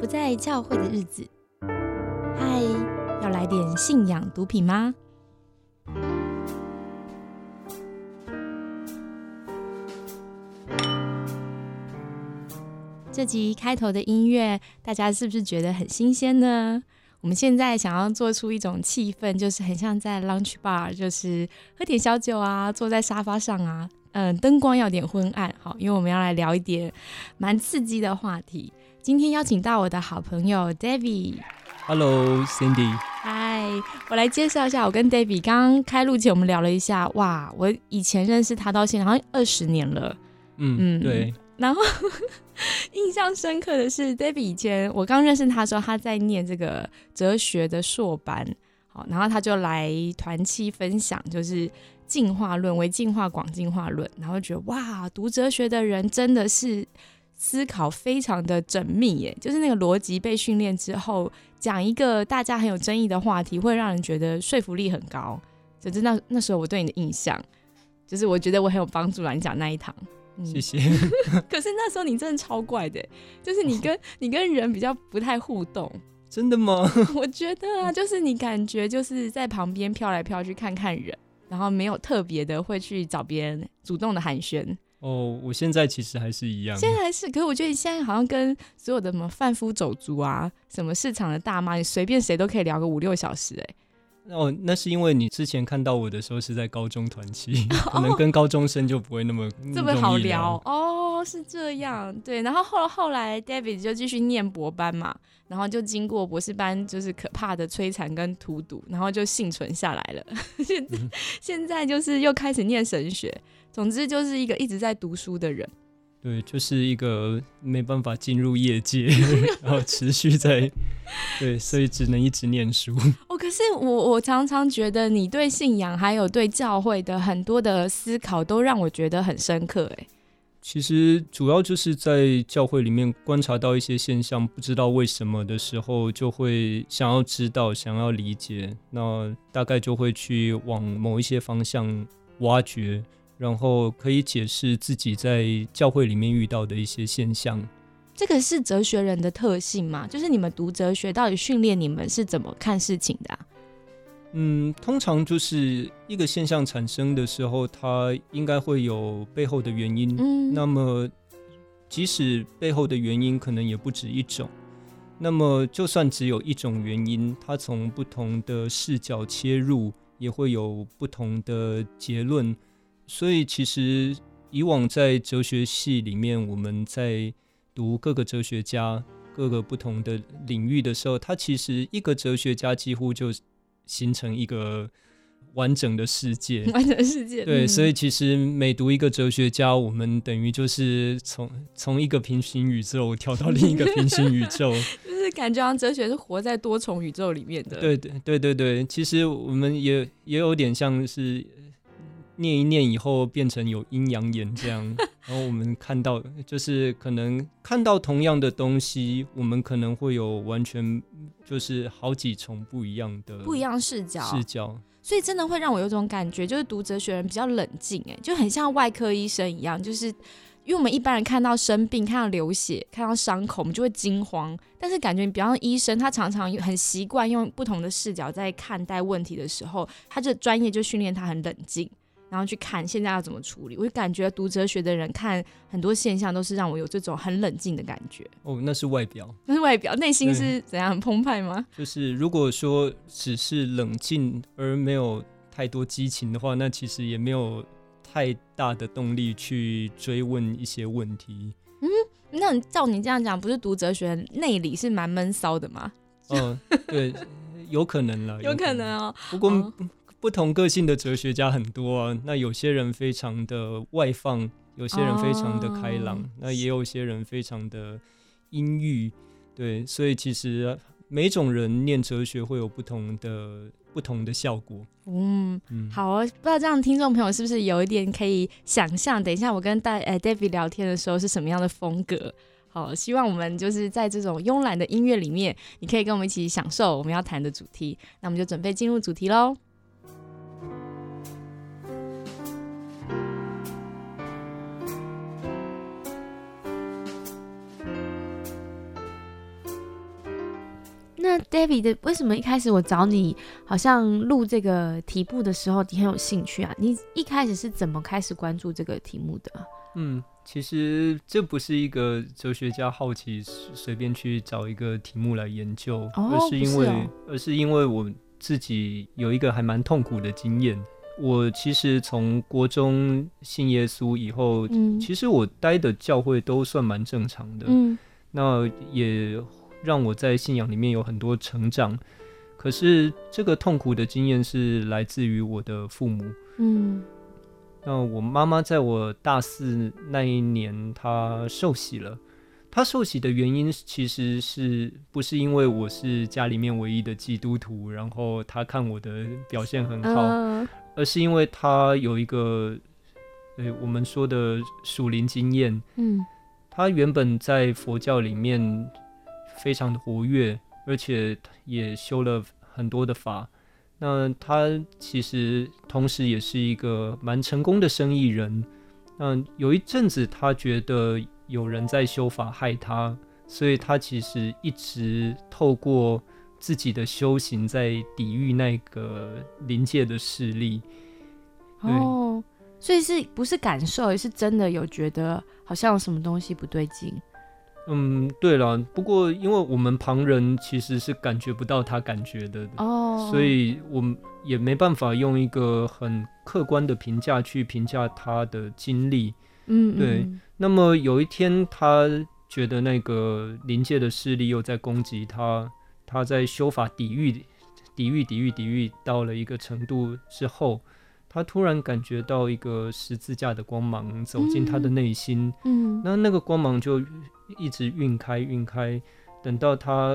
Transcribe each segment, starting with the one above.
不在教会的日子。嗨，要来点信仰毒品吗？这集开头的音乐，大家是不是觉得很新鲜呢？我们现在想要做出一种气氛，就是很像在 lunch bar，就是喝点小酒啊，坐在沙发上啊，嗯，灯光要点昏暗，好，因为我们要来聊一点蛮刺激的话题。今天邀请到我的好朋友 David。Hello，Cindy。嗨，我来介绍一下，我跟 David 刚刚开录前我们聊了一下，哇，我以前认识他到现在好像二十年了。嗯嗯，对。然后 印象深刻的是，David 以前我刚认识他的时候，他在念这个哲学的硕班，好，然后他就来团期分享，就是进化论为进化广进化论，然后觉得哇，读哲学的人真的是思考非常的缜密耶，就是那个逻辑被训练之后，讲一个大家很有争议的话题，会让人觉得说服力很高。就是那那时候我对你的印象，就是我觉得我很有帮助啦，你讲那一堂。嗯谢谢。可是那时候你真的超怪的，就是你跟你跟人比较不太互动。真的吗？我觉得啊，就是你感觉就是在旁边飘来飘去看看人，然后没有特别的会去找别人主动的寒暄。哦，我现在其实还是一样。现在还是，可是我觉得你现在好像跟所有的什么贩夫走卒啊，什么市场的大妈，你随便谁都可以聊个五六小时，哎。哦，那是因为你之前看到我的时候是在高中团期，可能跟高中生就不会那么 这么好聊哦，是这样对。然后后后来 David 就继续念博班嘛，然后就经过博士班就是可怕的摧残跟荼毒，然后就幸存下来了。现现在就是又开始念神学，总之就是一个一直在读书的人。对，就是一个没办法进入业界，然后持续在对，所以只能一直念书。哦，可是我我常常觉得你对信仰还有对教会的很多的思考，都让我觉得很深刻。哎，其实主要就是在教会里面观察到一些现象，不知道为什么的时候，就会想要知道，想要理解，那大概就会去往某一些方向挖掘。然后可以解释自己在教会里面遇到的一些现象，这个是哲学人的特性嘛？就是你们读哲学，到底训练你们是怎么看事情的？嗯，通常就是一个现象产生的时候，它应该会有背后的原因。嗯，那么即使背后的原因可能也不止一种，那么就算只有一种原因，它从不同的视角切入，也会有不同的结论。所以，其实以往在哲学系里面，我们在读各个哲学家、各个不同的领域的时候，它其实一个哲学家几乎就形成一个完整的世界。完整世界。对，所以其实每读一个哲学家，我们等于就是从从一个平行宇宙跳到另一个平行宇宙，就是感觉好像哲学是活在多重宇宙里面的。对对对对对，其实我们也也有点像是。念一念以后变成有阴阳眼这样，然后我们看到就是可能看到同样的东西，我们可能会有完全就是好几重不一样的不一样视角。视角，所以真的会让我有种感觉，就是读哲学人比较冷静，哎，就很像外科医生一样，就是因为我们一般人看到生病、看到流血、看到伤口，我们就会惊慌，但是感觉，比方医生他常常很习惯用不同的视角在看待问题的时候，他的专业就训练他很冷静。然后去看现在要怎么处理，我就感觉读哲学的人看很多现象都是让我有这种很冷静的感觉。哦，那是外表，那是外表，内心是怎样很澎湃吗？就是如果说只是冷静而没有太多激情的话，那其实也没有太大的动力去追问一些问题。嗯，那照你这样讲，不是读哲学内里是蛮闷骚的吗？嗯，对，有可能了，有可能哦。不过。不同个性的哲学家很多啊，那有些人非常的外放，有些人非常的开朗，那也有些人非常的阴郁，对，所以其实每种人念哲学会有不同的不同的效果。嗯，好啊，不知道这样听众朋友是不是有一点可以想象？等一下我跟大呃 David 聊天的时候是什么样的风格？好，希望我们就是在这种慵懒的音乐里面，你可以跟我们一起享受我们要谈的主题。那我们就准备进入主题喽。那 David 的为什么一开始我找你，好像录这个题目的时候，你很有兴趣啊？你一开始是怎么开始关注这个题目的？嗯，其实这不是一个哲学家好奇随便去找一个题目来研究，而是因为，而是因为我自己有一个还蛮痛苦的经验。我其实从国中信耶稣以后，嗯，其实我待的教会都算蛮正常的，嗯，那也让我在信仰里面有很多成长。可是这个痛苦的经验是来自于我的父母，嗯，那我妈妈在我大四那一年她受洗了。她受洗的原因其实是不是因为我是家里面唯一的基督徒，然后她看我的表现很好。而是因为她有一个，呃，我们说的属灵经验。嗯，她原本在佛教里面非常的活跃，而且也修了很多的法。那他其实同时也是一个蛮成功的生意人。嗯，有一阵子他觉得有人在修法害他，所以他其实一直透过。自己的修行在抵御那个临界的势力，哦，所以是不是感受，也是真的有觉得好像有什么东西不对劲？嗯，对了，不过因为我们旁人其实是感觉不到他感觉的哦，所以我们也没办法用一个很客观的评价去评价他的经历。嗯，对。那么有一天，他觉得那个临界的势力又在攻击他。他在修法抵御、抵御、抵御、抵御到了一个程度之后，他突然感觉到一个十字架的光芒走进他的内心。嗯，那那个光芒就一直晕开、晕开，等到他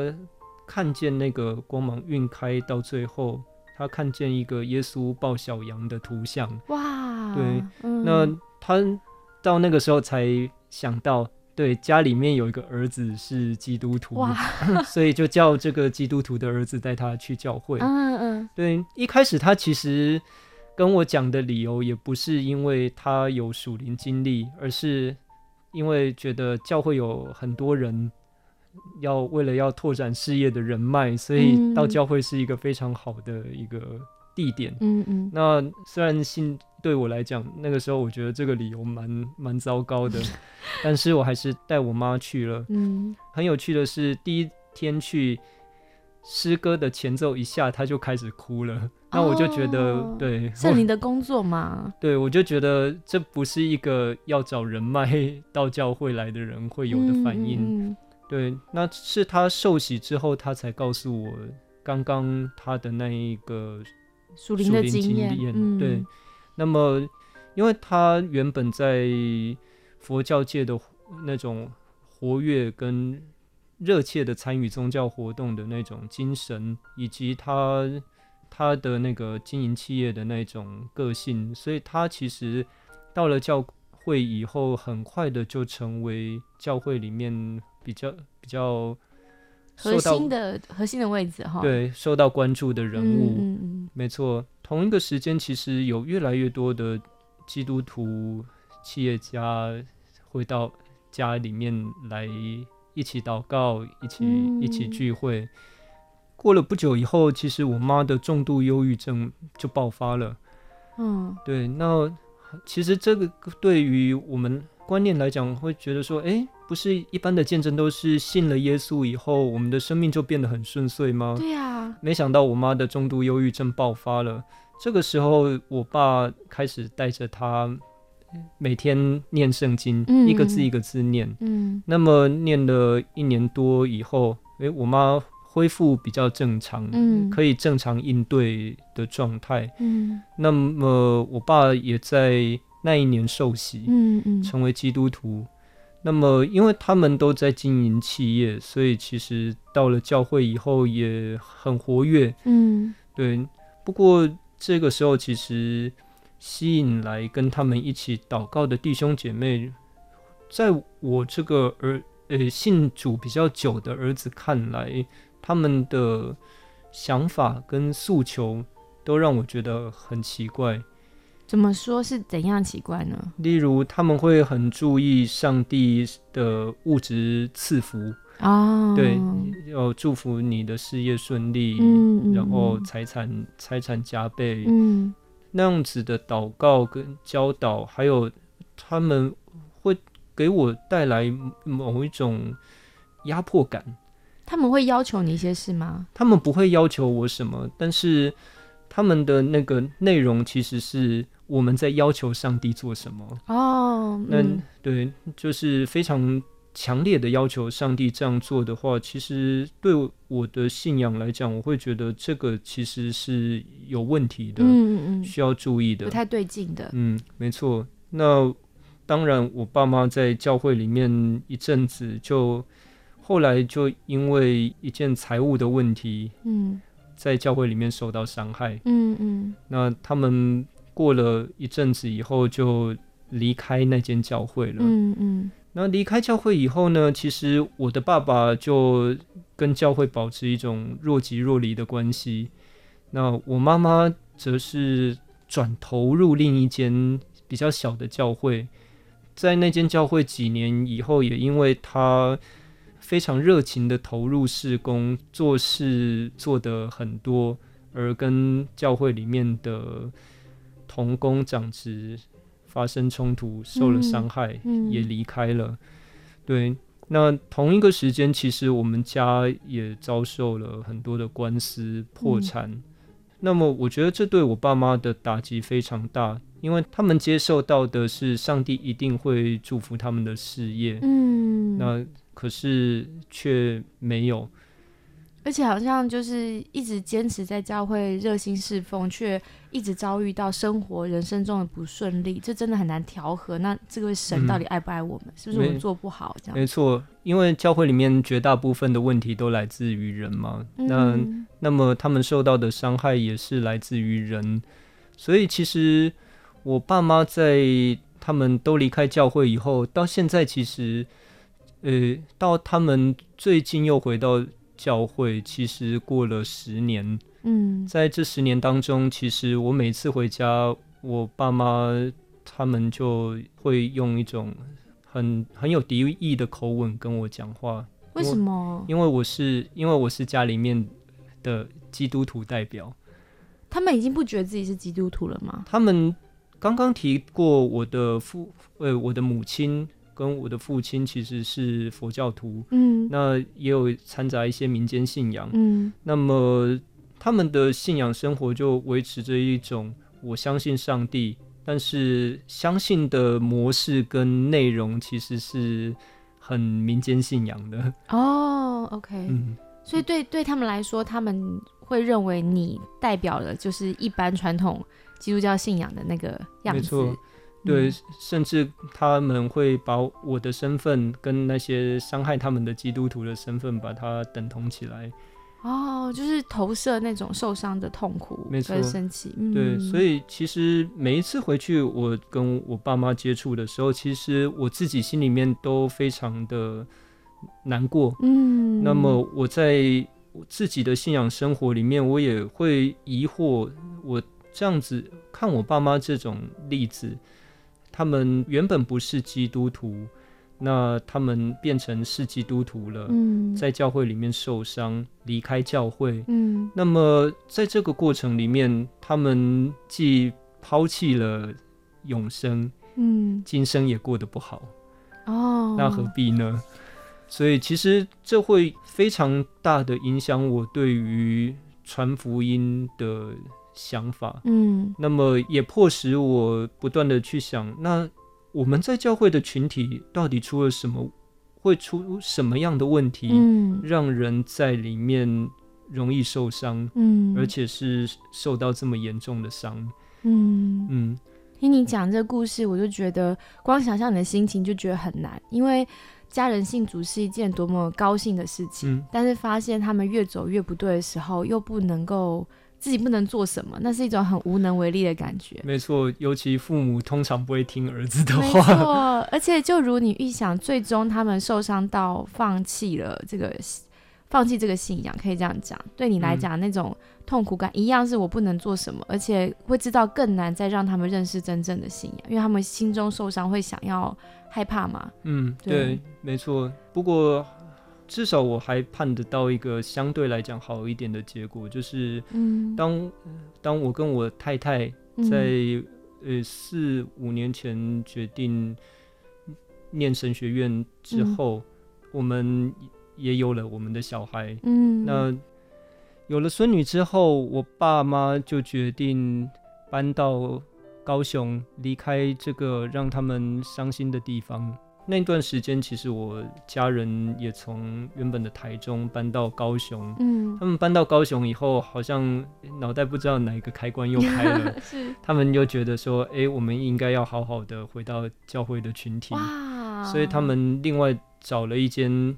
看见那个光芒晕开到最后，他看见一个耶稣抱小羊的图像。哇！对，那他到那个时候才想到。对，家里面有一个儿子是基督徒，所以就叫这个基督徒的儿子带他去教会。嗯嗯，对，一开始他其实跟我讲的理由也不是因为他有属灵经历，而是因为觉得教会有很多人要为了要拓展事业的人脉，所以到教会是一个非常好的一个地点。嗯嗯，那虽然信。对我来讲，那个时候我觉得这个理由蛮蛮糟糕的，但是我还是带我妈去了。嗯，很有趣的是，第一天去诗歌的前奏一下，他就开始哭了。那我就觉得，对，是你的工作嘛？对，我就觉得这不是一个要找人脉到教会来的人会有的反应。对，那是他受洗之后，他才告诉我刚刚他的那一个属灵的经验。对。那么，因为他原本在佛教界的那种活跃跟热切的参与宗教活动的那种精神，以及他他的那个经营企业的那种个性，所以他其实到了教会以后，很快的就成为教会里面比较比较核心的核心的位置哈。对，受到关注的人物，嗯嗯，没错。同一个时间，其实有越来越多的基督徒企业家会到家里面来一起祷告，一起一起聚会。过了不久以后，其实我妈的重度忧郁症就爆发了。嗯，对。那其实这个对于我们观念来讲，会觉得说，哎，不是一般的见证都是信了耶稣以后，我们的生命就变得很顺遂吗？对呀。没想到我妈的重度忧郁症爆发了。这个时候，我爸开始带着她每天念圣经，一个字一个字念。嗯，那么念了一年多以后，诶，我妈恢复比较正常，嗯，可以正常应对的状态。嗯，那么我爸也在那一年受洗，嗯嗯，成为基督徒。那么，因为他们都在经营企业，所以其实到了教会以后也很活跃。嗯，对。不过这个时候，其实吸引来跟他们一起祷告的弟兄姐妹，在我这个儿呃信主比较久的儿子看来，他们的想法跟诉求都让我觉得很奇怪。怎么说是怎样奇怪呢？例如，他们会很注意上帝的物质赐福，哦，对，要祝福你的事业顺利，嗯，然后财产财产加倍，嗯，那样子的祷告跟教导，还有他们会给我带来某一种压迫感。他们会要求你一些事吗？他们不会要求我什么，但是他们的那个内容其实是我们在要求上帝做什么哦。那对，就是非常强烈的要求上帝这样做的话，其实对我的信仰来讲，我会觉得这个其实是有问题的，嗯嗯嗯，需要注意的，不太对劲的。嗯，没错。那当然，我爸妈在教会里面一阵子就。后来就因为一件财务的问题，嗯，在教会里面受到伤害，嗯嗯，那他们过了一阵子以后就离开那间教会了，嗯嗯，那离开教会以后呢，其实我的爸爸就跟教会保持一种若即若离的关系，那我妈妈则是转投入另一间比较小的教会，在那间教会几年以后，也因为他。非常热情的投入事工，做事做得很多，而跟教会里面的同工长职发生冲突，受了伤害，也离开了。对，那同一个时间，其实我们家也遭受了很多的官司破产。那么，我觉得这对我爸妈的打击非常大，因为他们接受到的是上帝一定会祝福他们的事业。嗯，那。可是却没有，而且好像就是一直坚持在教会热心侍奉，却一直遭遇到生活人生中的不顺利，这真的很难调和。那这个神到底爱不爱我们？是不是我们做不好？这样没错，因为教会里面绝大部分的问题都来自于人嘛。那那么他们受到的伤害也是来自于人，所以其实我爸妈在他们都离开教会以后，到现在其实。呃，到他们最近又回到教会，其实过了十年。嗯，在这十年当中，其实我每次回家，我爸妈他们就会用一种很很有敌意的口吻跟我讲话。为什么？因为我是因为我是家里面的基督徒代表。他们已经不觉得自己是基督徒了吗？他们刚刚提过我的父，呃，我的母亲。跟我的父亲其实是佛教徒，嗯，那也有掺杂一些民间信仰，嗯，那么他们的信仰生活就维持着一种我相信上帝，但是相信的模式跟内容其实是很民间信仰的。哦，OK，嗯，所以对对他们来说，他们会认为你代表了就是一般传统基督教信仰的那个样子。对，甚至他们会把我的身份跟那些伤害他们的基督徒的身份把它等同起来。哦，就是投射那种受伤的痛苦，没错，生气。对，所以其实每一次回去，我跟我爸妈接触的时候，其实我自己心里面都非常的难过。嗯，那么我在自己的信仰生活里面，我也会疑惑，我这样子看我爸妈这种例子。他们原本不是基督徒，那他们变成是基督徒了，嗯在教会里面受伤，离开教会。嗯，那么在这个过程里面，他们既抛弃了永生，嗯，今生也过得不好。哦，那何必呢？所以其实这会非常大的影响我对于传福音的。想法，嗯，那么也迫使我不断的去想，那我们在教会的群体到底出了什么，会出什么样的问题，嗯，让人在里面容易受伤，嗯，而且是受到这么严重的伤，嗯。嗯，听你讲这个故事，我就觉得光想象你的心情就觉得很难，因为家人信主是一件多么高兴的事情，但是发现他们越走越不对的时候，又不能够。自己不能做什么，那是一种很无能为力的感觉。没错，尤其父母通常不会听儿子的话。没错，而且就如你预想，最终他们受伤到放弃了这个，放弃这个信仰，可以这样讲。对你来讲，那种痛苦感一样是我不能做什么，而且会知道更难再让他们认识真正的信仰，因为他们心中受伤会想要害怕嘛。嗯，对，没错。不过至少我还盼得到一个相对来讲好一点的结果，就是嗯，当当我跟我太太在呃四五年前决定念神学院之后，我们也有了我们的小孩，嗯，那有了孙女之后，我爸妈就决定搬到高雄，离开这个让他们伤心的地方。那段时间，其实我家人也从原本的台中搬到高雄。嗯，他们搬到高雄以后，好像脑袋不知道哪一个开关又开了。是，他们又觉得说，哎，我们应该要好好的回到教会的群体。哇，所以他们另外找了一间。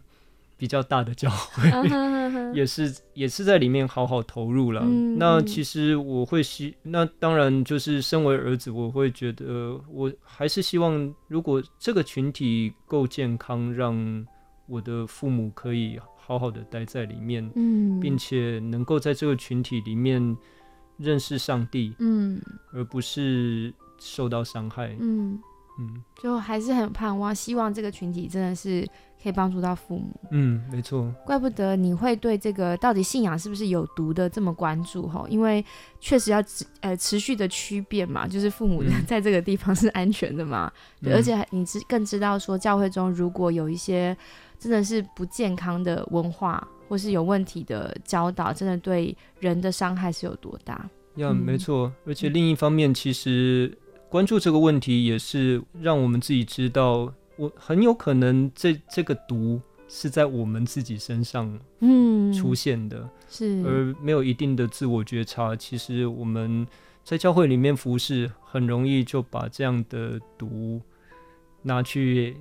比较大的教会，也是也是在里面好好投入了。那其实我会希，那当然就是身为儿子，我会觉得我还是希望，如果这个群体够健康，让我的父母可以好好的待在里面，嗯，并且能够在这个群体里面认识上帝，嗯，而不是受到伤害，嗯。嗯，就还是很盼望，希望这个群体真的是可以帮助到父母。嗯，没错。怪不得你会对这个到底信仰是不是有毒的这么关注哈，因为确实要持呃持续的区变嘛，就是父母 在这个地方是安全的嘛。对，而且你知更知道说教会中如果有一些真的是不健康的文化或是有问题的教导，真的对人的伤害是有多大？呀，没错。而且另一方面，其实。关注这个问题，也是让我们自己知道，我很有可能这这个毒是在我们自己身上嗯出现的，是而没有一定的自我觉察。其实我们在教会里面服侍，很容易就把这样的毒拿去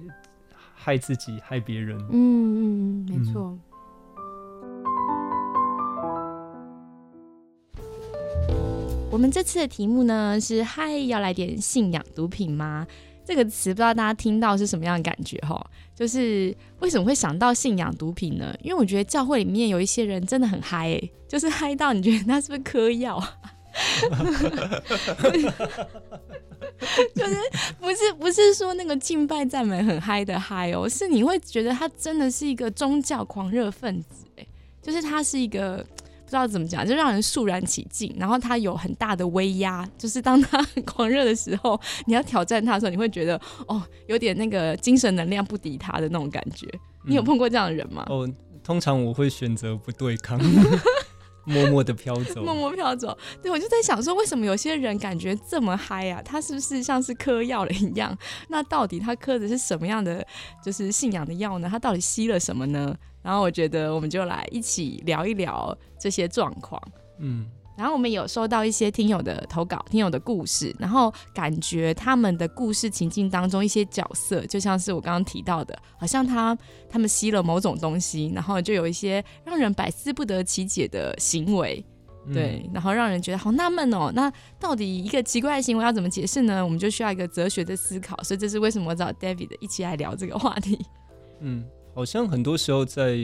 害自己、害别人。嗯嗯，没错。我们这次的题目呢是“嗨，要来点信仰毒品吗？”这个词不知道大家听到是什么样的感觉哈？就是为什么会想到信仰毒品呢？因为我觉得教会里面有一些人真的很嗨，就是嗨到你觉得他是不是嗑药？就是不是不是说那个敬拜赞美很嗨的嗨哦，是你会觉得他真的是一个宗教狂热分子，哎，就是他是一个。不知道怎么讲，就让人肃然起敬。然后他有很大的威压，就是当他很 狂热的时候，你要挑战他的时候，你会觉得哦，有点那个精神能量不敌他的那种感觉。你有碰过这样的人吗？哦，通常我会选择不对抗，默默的飘走，默默飘走。对，我就在想说，为什么有些人感觉这么嗨啊？他是不是像是嗑药了一样？那到底他嗑的是什么样的，就是信仰的药呢？他到底吸了什么呢？然后我觉得我们就来一起聊一聊这些状况。嗯，然后我们有收到一些听友的投稿，听友的故事，然后感觉他们的故事情境当中一些角色，就像是我刚刚提到的，好像他他们吸了某种东西，然后就有一些让人百思不得其解的行为，对，然后让人觉得好纳闷哦。那到底一个奇怪的行为要怎么解释呢？我们就需要一个哲学的思考，所以这是为什么我找 David 一起来聊这个话题。嗯。好像很多时候在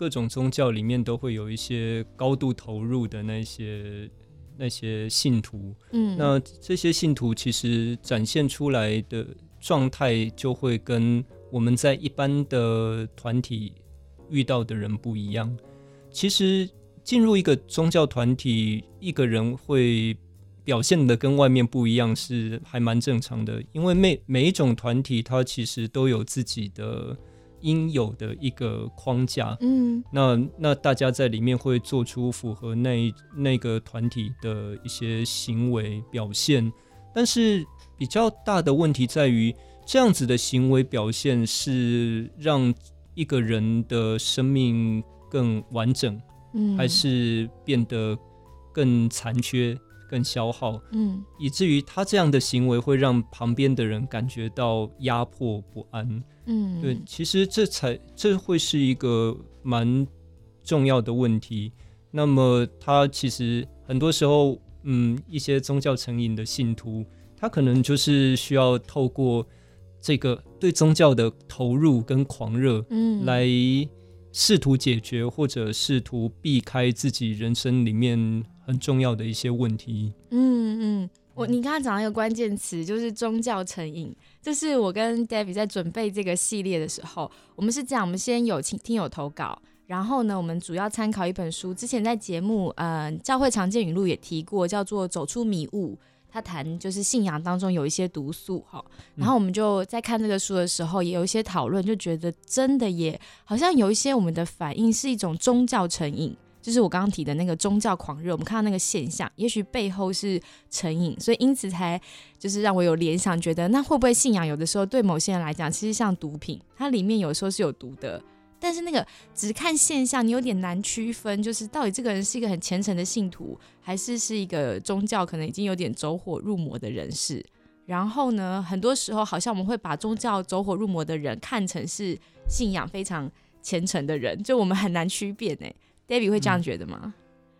各种宗教里面都会有一些高度投入的那些那些信徒，嗯，那这些信徒其实展现出来的状态就会跟我们在一般的团体遇到的人不一样。其实进入一个宗教团体，一个人会表现的跟外面不一样，是还蛮正常的，因为每每一种团体它其实都有自己的。应有的一个框架，嗯，那那大家在里面会做出符合那那个团体的一些行为表现，但是比较大的问题在于，这样子的行为表现是让一个人的生命更完整，嗯，还是变得更残缺、更消耗，嗯，以至于他这样的行为会让旁边的人感觉到压迫不安。嗯，对，其实这才这会是一个蛮重要的问题。那么，他其实很多时候，嗯，一些宗教成瘾的信徒，他可能就是需要透过这个对宗教的投入跟狂热，嗯，来试图解决或者试图避开自己人生里面很重要的一些问题。嗯嗯。我你刚刚讲到一个关键词，就是宗教成瘾。这是我跟 David 在准备这个系列的时候，我们是这样：我们先有听听友投稿，然后呢，我们主要参考一本书。之前在节目呃教会常见语录也提过，叫做《走出迷雾》。他谈就是信仰当中有一些毒素哈，然后我们就在看这个书的时候，也有一些讨论，就觉得真的也好像有一些我们的反应是一种宗教成瘾，就是我刚刚提的那个宗教狂热。我们看到那个现象，也许背后是成瘾，所以因此才就是让我有联想，觉得那会不会信仰有的时候对某些人来讲，其实像毒品，它里面有时候是有毒的。但是那个只看现象，你有点难区分，就是到底这个人是一个很虔诚的信徒，还是是一个宗教可能已经有点走火入魔的人士。然后呢，很多时候好像我们会把宗教走火入魔的人看成是信仰非常虔诚的人，就我们很难区别呢。David 会这样觉得吗？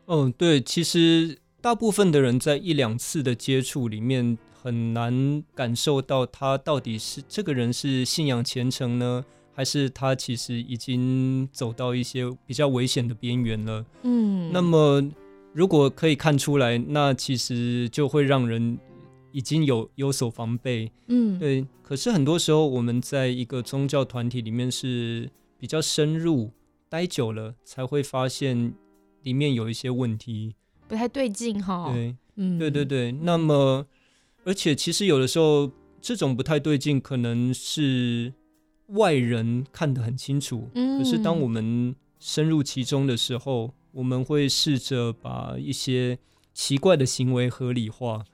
嗯，对，其实大部分的人在一两次的接触里面，很难感受到他到底是这个人是信仰虔诚呢。还是他其实已经走到一些比较危险的边缘了。嗯，那么如果可以看出来，那其实就会让人已经有有所防备。嗯，对。可是很多时候，我们在一个宗教团体里面是比较深入待久了，才会发现里面有一些问题，不太对劲哈。对，嗯，对对对。那么，而且其实有的时候，这种不太对劲，可能是。外人看得很清楚，可是当我们深入其中的时候，我们会试着把一些奇怪的行为合理化。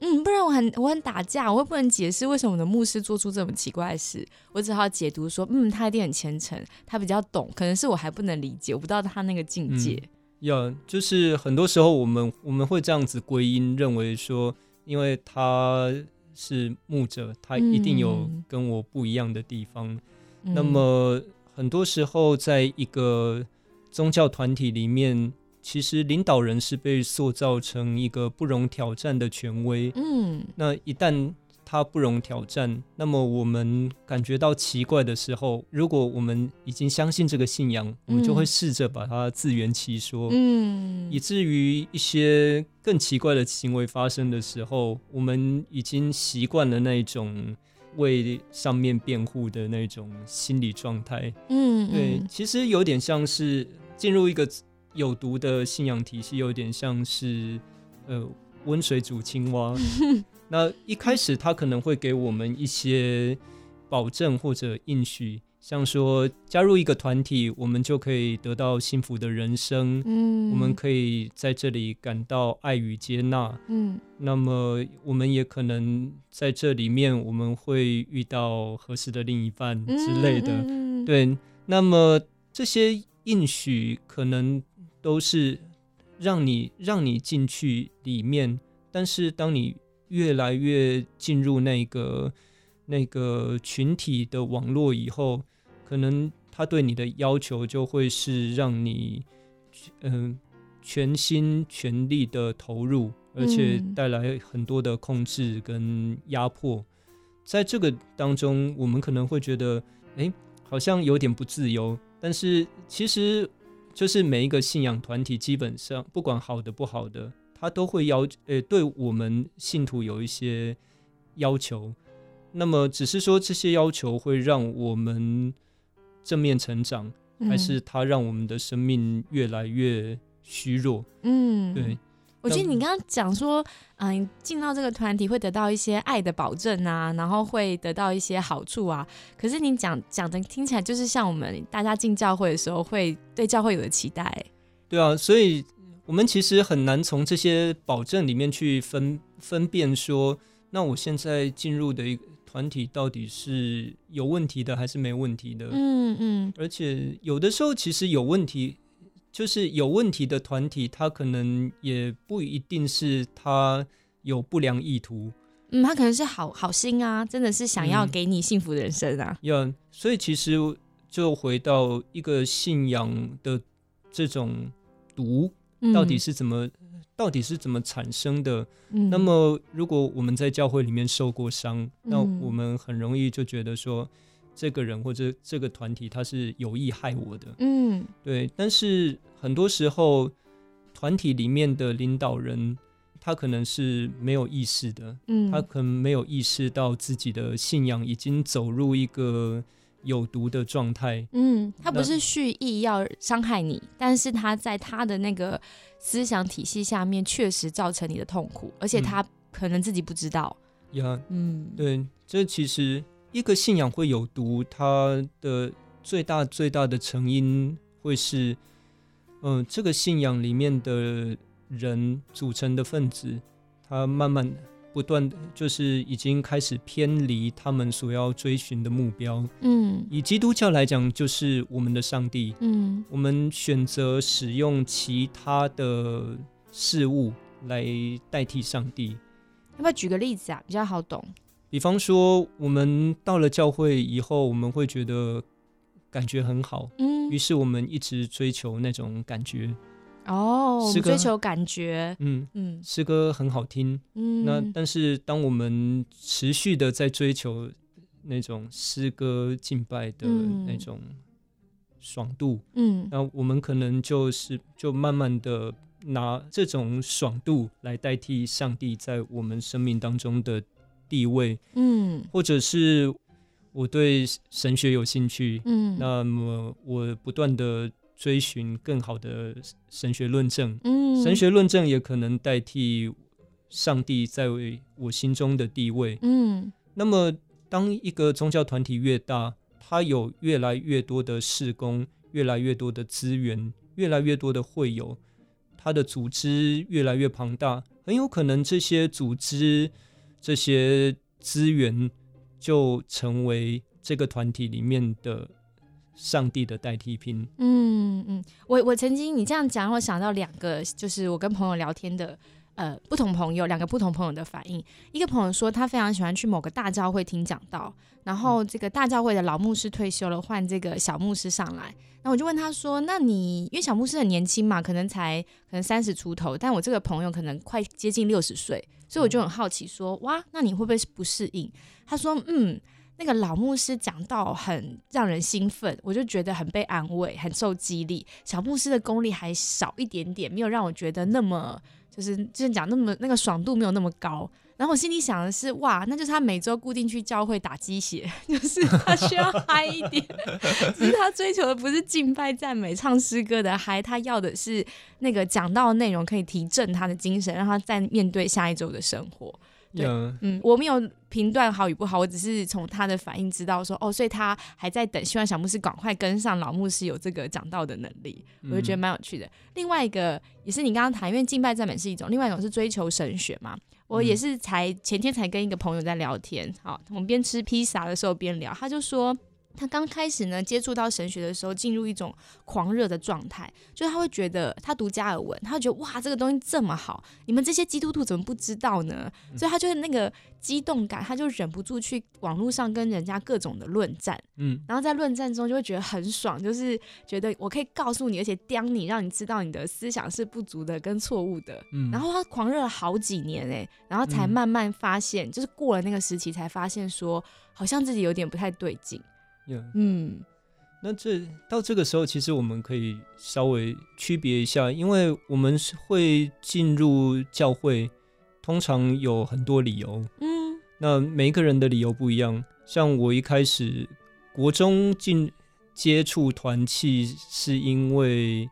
嗯，不然我很我很打架，我会不能解释为什么我的牧师做出这么奇怪的事，我只好解读说，嗯，他一定很虔诚，他比较懂，可能是我还不能理解，我不到他那个境界。要就是很多时候我们我们会这样子归因，认为说，因为他。是牧者，他一定有跟我不一样的地方。那么很多时候，在一个宗教团体里面，其实领导人是被塑造成一个不容挑战的权威。嗯，那一旦。他不容挑战。那么我们感觉到奇怪的时候，如果我们已经相信这个信仰，我们就会试着把它自圆其说。嗯，以至于一些更奇怪的行为发生的时候，我们已经习惯了那种为上面辩护的那种心理状态。嗯，对，其实有点像是进入一个有毒的信仰体系，有点像是呃温水煮青蛙。那一开始，他可能会给我们一些保证或者应许，像说加入一个团体，我们就可以得到幸福的人生，嗯，我们可以在这里感到爱与接纳，嗯，那么我们也可能在这里面，我们会遇到合适的另一半之类的，对。那么这些应许可能都是让你让你进去里面，但是当你越来越进入那个那个群体的网络以后，可能他对你的要求就会是让你嗯全心全力的投入，而且带来很多的控制跟压迫。在这个当中，我们可能会觉得，哎，好像有点不自由。但是其实，就是每一个信仰团体，基本上不管好的不好的。他都会要，呃，对我们信徒有一些要求，那么只是说这些要求会让我们正面成长，还是它让我们的生命越来越虚弱？嗯，对。我觉得你刚刚讲说，嗯，进到这个团体会得到一些爱的保证啊，然后会得到一些好处啊。可是你讲讲的听起来就是像我们大家进教会的时候会对教会有的期待。对啊，所以。我们其实很难从这些保证里面去分分辨说，那我现在进入的一个团体到底是有问题的还是没问题的？嗯嗯。而且有的时候其实有问题，就是有问题的团体，他可能也不一定是他有不良意图。嗯，他可能是好好心啊，真的是想要给你幸福的人生啊。要，所以其实就回到一个信仰的这种毒。到底是怎么，到底是怎么产生的？那么，如果我们在教会里面受过伤，那我们很容易就觉得说，这个人或者这个团体他是有意害我的。嗯，对。但是很多时候，团体里面的领导人他可能是没有意识的，嗯，他可能没有意识到自己的信仰已经走入一个有毒的状态。嗯，他不是蓄意要伤害你，但是他在他的那个思想体系下面，确实造成你的痛苦，而且他可能自己不知道。呀，嗯，对，这其实一个信仰会有毒，它的最大最大的成因会是，嗯，这个信仰里面的。人组成的分子，他慢慢不断的就是已经开始偏离他们所要追寻的目标。嗯，以基督教来讲，就是我们的上帝。嗯，我们选择使用其他的事物来代替上帝。要不要举个例子啊？比较好懂。比方说，我们到了教会以后，我们会觉得感觉很好。嗯，于是我们一直追求那种感觉。哦，追求感觉，嗯嗯，诗歌很好听，嗯，那但是当我们持续的在追求那种诗歌敬拜的那种爽度，嗯，那我们可能就是就慢慢的拿这种爽度来代替上帝在我们生命当中的地位，嗯，或者是我对神学有兴趣，嗯，那么我不断的。追寻更好的神学论证，嗯，神学论证也可能代替上帝在我心中的地位，嗯。那么，当一个宗教团体越大，它有越来越多的事工，越来越多的资源，越来越多的会友，它的组织越来越庞大，很有可能这些组织、这些资源就成为这个团体里面的。上帝的代替品。嗯嗯，我我曾经你这样讲，我想到两个，就是我跟朋友聊天的，呃，不同朋友，两个不同朋友的反应。一个朋友说他非常喜欢去某个大教会听讲道，然后这个大教会的老牧师退休了，换这个小牧师上来。那我就问他说：“那你因为小牧师很年轻嘛，可能才可能三十出头，但我这个朋友可能快接近六十岁，所以我就很好奇说：哇，那你会不会不适应？”他说：“嗯。”那个老牧师讲到很让人兴奋，我就觉得很被安慰，很受激励。小牧师的功力还少一点点，没有让我觉得那么就是就是讲那么那个爽度没有那么高。然后我心里想的是，哇，那就是他每周固定去教会打鸡血，就是他需要嗨一点。只是他追求的不是敬拜赞美唱诗歌的嗨，他要的是那个讲到内容可以提振他的精神，让他在面对下一周的生活。对，嗯，我没有评断好与不好，我只是从他的反应知道说，哦，所以他还在等，希望小牧师赶快跟上老牧师有这个讲道的能力，我就觉得蛮有趣的。另外一个也是你刚刚谈，因为敬拜赞美是一种，另外一种是追求神学嘛。我也是才前天才跟一个朋友在聊天，好，我们边吃披萨的时候边聊，他就说。他刚开始呢，接触到神学的时候，进入一种狂热的状态，就是他会觉得他读加尔文，他会觉得哇，这个东西这么好，你们这些基督徒怎么不知道呢？所以他就是那个激动感，他就忍不住去网络上跟人家各种的论战，嗯，然后在论战中就会觉得很爽，就是觉得我可以告诉你，而且刁你，让你知道你的思想是不足的跟错误的，嗯，然后他狂热了好几年哎，然后才慢慢发现，就是过了那个时期才发现说，好像自己有点不太对劲。嗯，那这到这个时候，其实我们可以稍微区别一下，因为我们是会进入教会，通常有很多理由。嗯，那每一个人的理由不一样。像我一开始国中进接触团契，是因为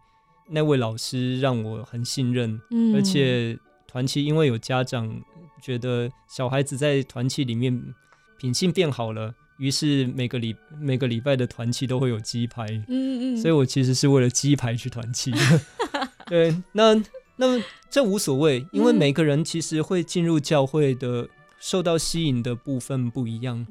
那位老师让我很信任，嗯，而且团契因为有家长觉得小孩子在团契里面品性变好了。于是每个礼每个礼拜的团契都会有鸡排，嗯嗯，所以我其实是为了鸡排去团契。对，那那这无所谓，因为每个人其实会进入教会的受到吸引的部分不一样。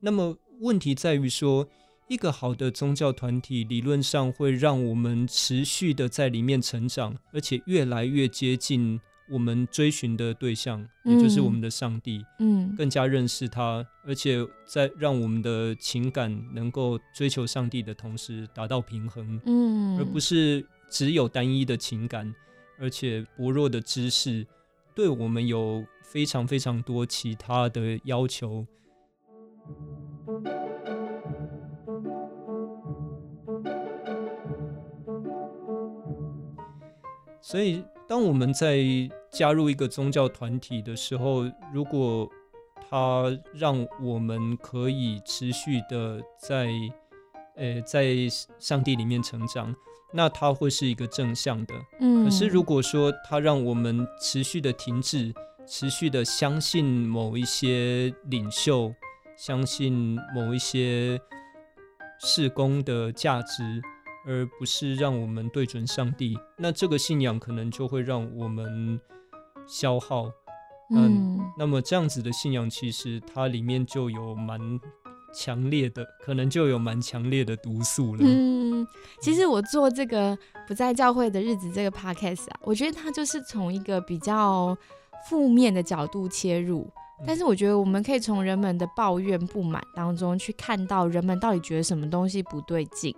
那么问题在于说，一个好的宗教团体理论上会让我们持续的在里面成长，而且越来越接近。我们追寻的对象，也就是我们的上帝，嗯，更加认识他，而且在让我们的情感能够追求上帝的同时达到平衡，嗯，而不是只有单一的情感，而且薄弱的知识，对我们有非常非常多其他的要求，所以。当我们在加入一个宗教团体的时候，如果它让我们可以持续的在，呃，在上帝里面成长，那它会是一个正向的。嗯。可是如果说它让我们持续的停滞，持续的相信某一些领袖，相信某一些事工的价值，而不是让我们对准上帝，那这个信仰可能就会让我们消耗。嗯，那么这样子的信仰，其实它里面就有蛮强烈的，可能就有蛮强烈的毒素了。嗯，其实我做这个不在教会的日子这个 podcast 啊，我觉得它就是从一个比较负面的角度切入，但是我觉得我们可以从人们的抱怨不满当中去看到人们到底觉得什么东西不对劲。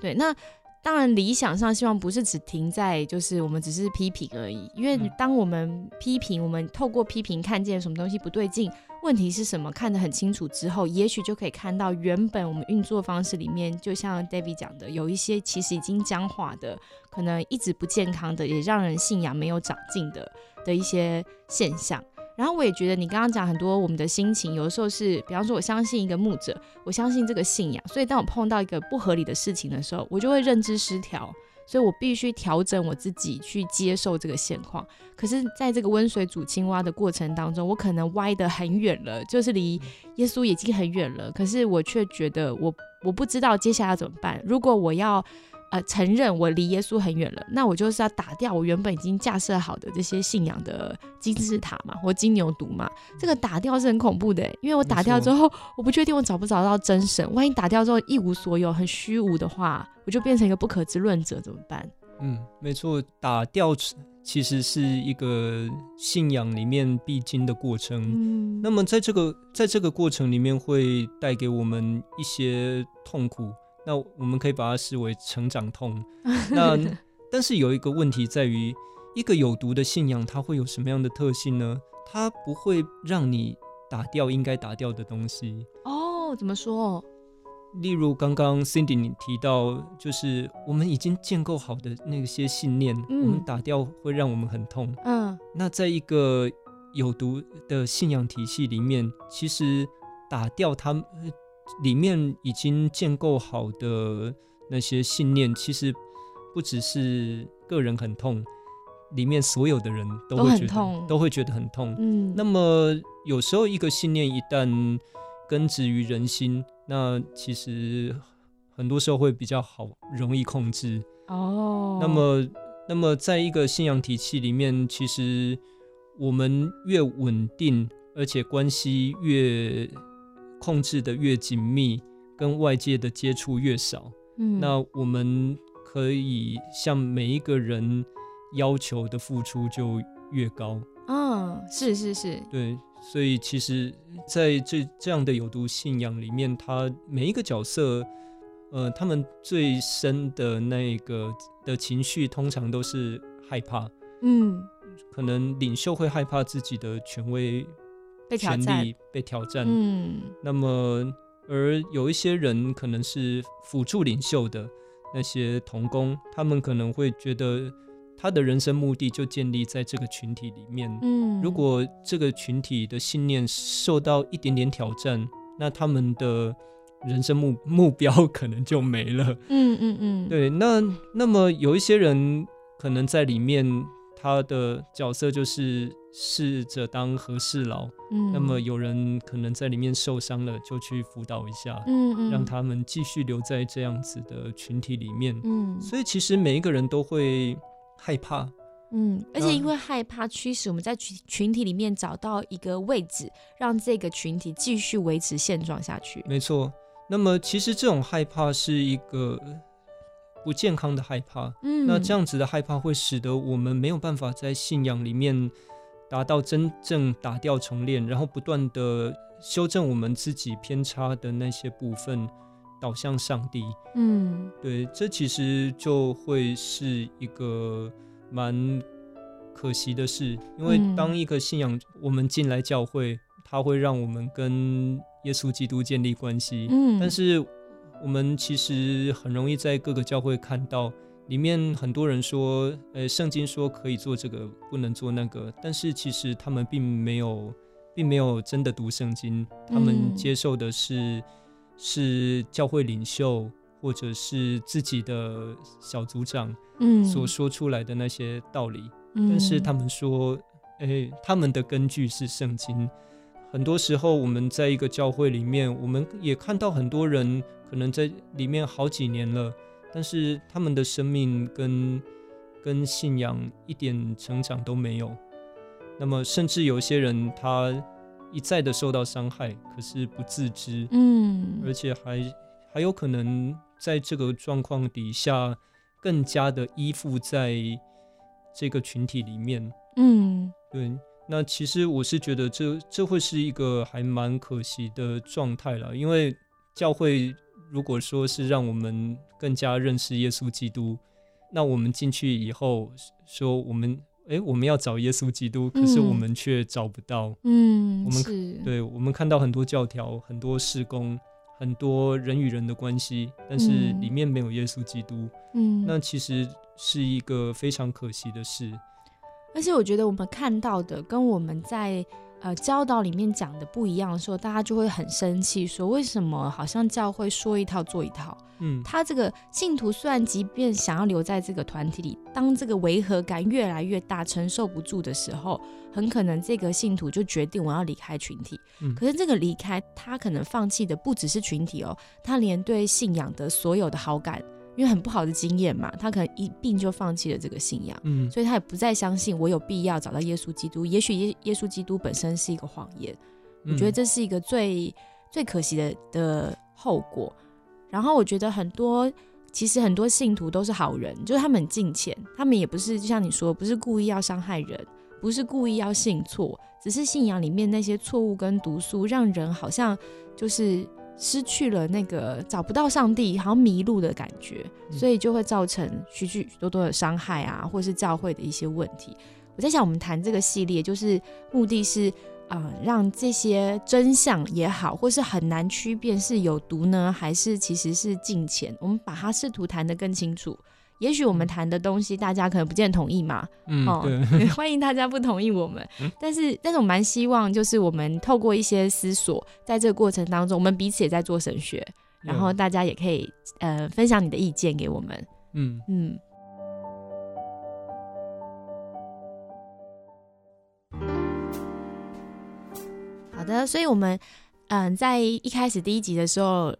对，那。当然，理想上希望不是只停在就是我们只是批评而已，因为当我们批评，我们透过批评看见什么东西不对劲，问题是什么看得很清楚之后，也许就可以看到原本我们运作方式里面，就像 David 讲的，有一些其实已经僵化的，可能一直不健康的，也让人信仰没有长进的的一些现象。然后我也觉得你刚刚讲很多我们的心情，有的时候是，比方说我相信一个牧者，我相信这个信仰，所以当我碰到一个不合理的事情的时候，我就会认知失调，所以我必须调整我自己去接受这个现况。可是，在这个温水煮青蛙的过程当中，我可能歪得很远了，就是离耶稣已经很远了，可是我却觉得我我不知道接下来怎么办。如果我要。呃，承认我离耶稣很远了，那我就是要打掉我原本已经架设好的这些信仰的金字塔嘛，或金牛犊嘛。这个打掉是很恐怖的，因为我打掉之后，我不确定我找不找到真神。万一打掉之后一无所有，很虚无的话，我就变成一个不可知论者，怎么办？嗯，没错，打掉其实是一个信仰里面必经的过程。嗯，那么在这个在这个过程里面，会带给我们一些痛苦。那我们可以把它视为成长痛。那但是有一个问题在于，一个有毒的信仰，它会有什么样的特性呢？它不会让你打掉应该打掉的东西。哦，怎么说？例如刚刚 Cindy 你提到，就是我们已经建构好的那些信念，我们打掉会让我们很痛。嗯。那在一个有毒的信仰体系里面，其实打掉它。里面已经建构好的那些信念，其实不只是个人很痛，里面所有的人都会觉得都会觉得很痛。嗯，那么有时候一个信念一旦根植于人心，那其实很多时候会比较好，容易控制。哦，那么那么在一个信仰体系里面，其实我们越稳定，而且关系越。控制的越紧密，跟外界的接触越少，嗯，那我们可以向每一个人要求的付出就越高。嗯，是是是，对，所以其实在这这样的有毒信仰里面，他每一个角色，呃，他们最深的那个的情绪，通常都是害怕。嗯，可能领袖会害怕自己的权威。权力被挑战，嗯，那么而有一些人可能是辅助领袖的那些童工，他们可能会觉得他的人生目的就建立在这个群体里面，嗯，如果这个群体的信念受到一点点挑战，那他们的人生目目标可能就没了，嗯嗯嗯，对，那那么有一些人可能在里面。他的角色就是试着当和事佬，嗯，那么有人可能在里面受伤了，就去辅导一下，嗯嗯，让他们继续留在这样子的群体里面，嗯，所以其实每一个人都会害怕，嗯，而且因为害怕驱使我们在群群体里面找到一个位置，让这个群体继续维持现状下去。没错，那么其实这种害怕是一个。不健康的害怕，嗯，那这样子的害怕会使得我们没有办法在信仰里面达到真正打掉重练，然后不断的修正我们自己偏差的那些部分，导向上帝。嗯，对，这其实就会是一个蛮可惜的事，因为当一个信仰我们进来教会，它会让我们跟耶稣基督建立关系，嗯，但是。我们其实很容易在各个教会看到里面很多人说，呃，圣经说可以做这个，不能做那个，但是其实他们并没有，并没有真的读圣经，他们接受的是是教会领袖或者是自己的小组长，嗯，所说出来的那些道理，但是他们说，哎，他们的根据是圣经。很多时候，我们在一个教会里面，我们也看到很多人可能在里面好几年了，但是他们的生命跟跟信仰一点成长都没有。那么，甚至有些人他一再的受到伤害，可是不自知，嗯，而且还还有可能在这个状况底下，更加的依附在这个群体里面，嗯，对。那其实我是觉得这这会是一个还蛮可惜的状态了，因为教会如果说是让我们更加认识耶稣基督，那我们进去以后说我们哎我们要找耶稣基督，可是我们却找不到。嗯，我们对我们看到很多教条、很多事工、很多人与人的关系，但是里面没有耶稣基督。嗯，那其实是一个非常可惜的事。而且我觉得我们看到的跟我们在呃教导里面讲的不一样的时候，大家就会很生气，说为什么好像教会说一套做一套？嗯，他这个信徒虽然即便想要留在这个团体里，当这个违和感越来越大，承受不住的时候，很可能这个信徒就决定我要离开群体。嗯，可是这个离开，他可能放弃的不只是群体哦，他连对信仰的所有的好感。因为很不好的经验嘛，他可能一病就放弃了这个信仰，嗯，所以他也不再相信我有必要找到耶稣基督。也许耶耶稣基督本身是一个谎言，我觉得这是一个最最可惜的的后果。然后我觉得很多其实很多信徒都是好人，就是他们很敬虔，他们也不是就像你说，不是故意要伤害人，不是故意要信错，只是信仰里面那些错误跟毒素，让人好像就是。失去了那个找不到上帝，好像迷路的感觉，所以就会造成许许多多的伤害啊，或是教会的一些问题。我在想，我们谈这个系列，就是目的是啊，让这些真相也好，或是很难区辨是有毒呢，还是其实是金钱，我们把它试图谈得更清楚。也许我们谈的东西，大家可能不见同意嘛。嗯，欢迎大家不同意我们。但是，但是我蛮希望，就是我们透过一些思索，在这个过程当中，我们彼此也在做神学，然后大家也可以呃分享你的意见给我们。嗯嗯。好的，所以我们嗯在一开始第一集的时候。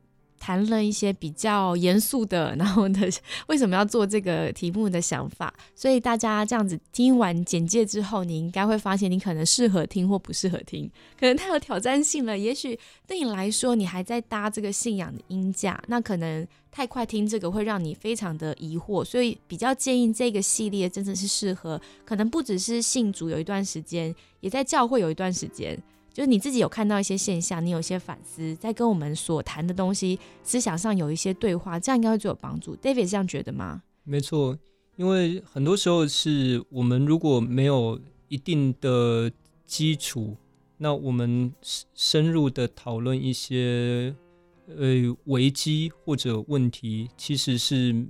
谈了一些比较严肃的，然后的为什么要做这个题目的想法，所以大家这样子听完简介之后，你应该会发现你可能适合听或不适合听，可能太有挑战性了。也许对你来说，你还在搭这个信仰的音架，那可能太快听这个会让你非常的疑惑，所以比较建议这个系列真的是适合，可能不只是信主有一段时间，也在教会有一段时间。就是你自己有看到一些现象，你有一些反思，在跟我们所谈的东西思想上有一些对话，这样应该会最有帮助。David 是这样觉得吗？没错，因为很多时候是我们如果没有一定的基础，那我们深入的讨论一些呃危机或者问题，其实是。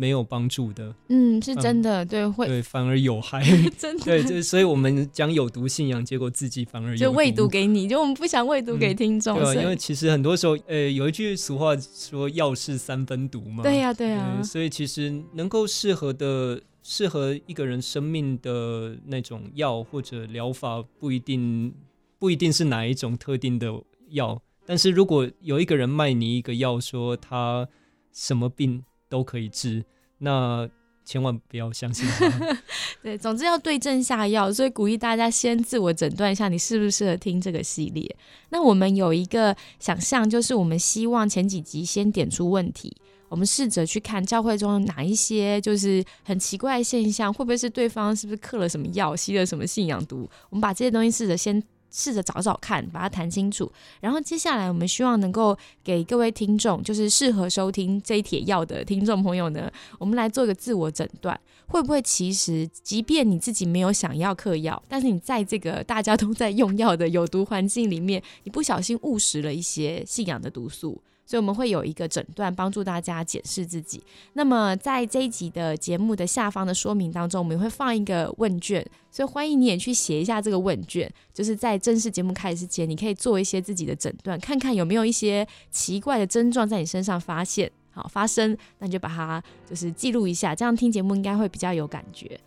没有帮助的，嗯，是真的，对，会对反而有害，真的，对，就所以我们讲有毒信仰，结果自己反而就喂毒给你，就我们不想喂毒给听众，对，因为其实很多时候，呃，有一句俗话说“药是三分毒”嘛，对呀，对呀，所以其实能够适合的、适合一个人生命的那种药或者疗法，不一定不一定是哪一种特定的药，但是如果有一个人卖你一个药，说他什么病。都可以治，那千万不要相信。对，总之要对症下药，所以鼓励大家先自我诊断一下，你适不适合听这个系列。那我们有一个想象，就是我们希望前几集先点出问题，我们试着去看教会中哪一些就是很奇怪的现象，会不会是对方是不是嗑了什么药，吸了什么信仰毒？我们把这些东西试着先。试着找找看，把它谈清楚。然后接下来，我们希望能够给各位听众，就是适合收听这一帖药的听众朋友呢，我们来做一个自我诊断，会不会其实，即便你自己没有想要嗑药，但是你在这个大家都在用药的有毒环境里面，你不小心误食了一些信仰的毒素。所以我们会有一个诊断，帮助大家检视自己。那么在这一集的节目的下方的说明当中，我们会放一个问卷，所以欢迎你也去写一下这个问卷。就是在正式节目开始之前，你可以做一些自己的诊断，看看有没有一些奇怪的症状在你身上发现，好发生，那你就把它就是记录一下，这样听节目应该会比较有感觉。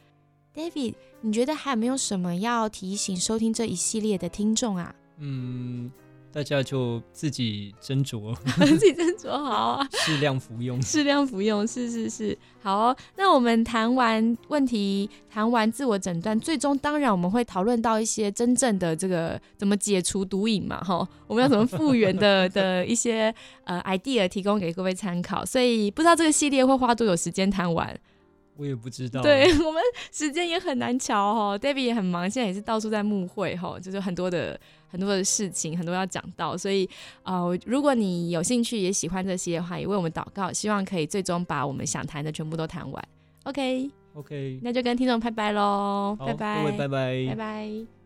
David，你觉得还有没有什么要提醒收听这一系列的听众啊？嗯。大家就自己斟酌，自己斟酌好啊，适量服用，适量服用，是是是，好。那我们谈完问题，谈完自我诊断，最终当然我们会讨论到一些真正的这个怎么解除毒瘾嘛，哈，我们要怎么复原的 的一些呃 idea 提供给各位参考。所以不知道这个系列会花多久时间谈完。我也不知道，对我们时间也很难瞧哈，David 也很忙，现在也是到处在募会哈，就是很多的很多的事情，很多要讲到，所以呃，如果你有兴趣也喜欢这些的话，也为我们祷告，希望可以最终把我们想谈的全部都谈完。OK，OK，那就跟听众拜拜喽，拜拜，拜拜，拜拜。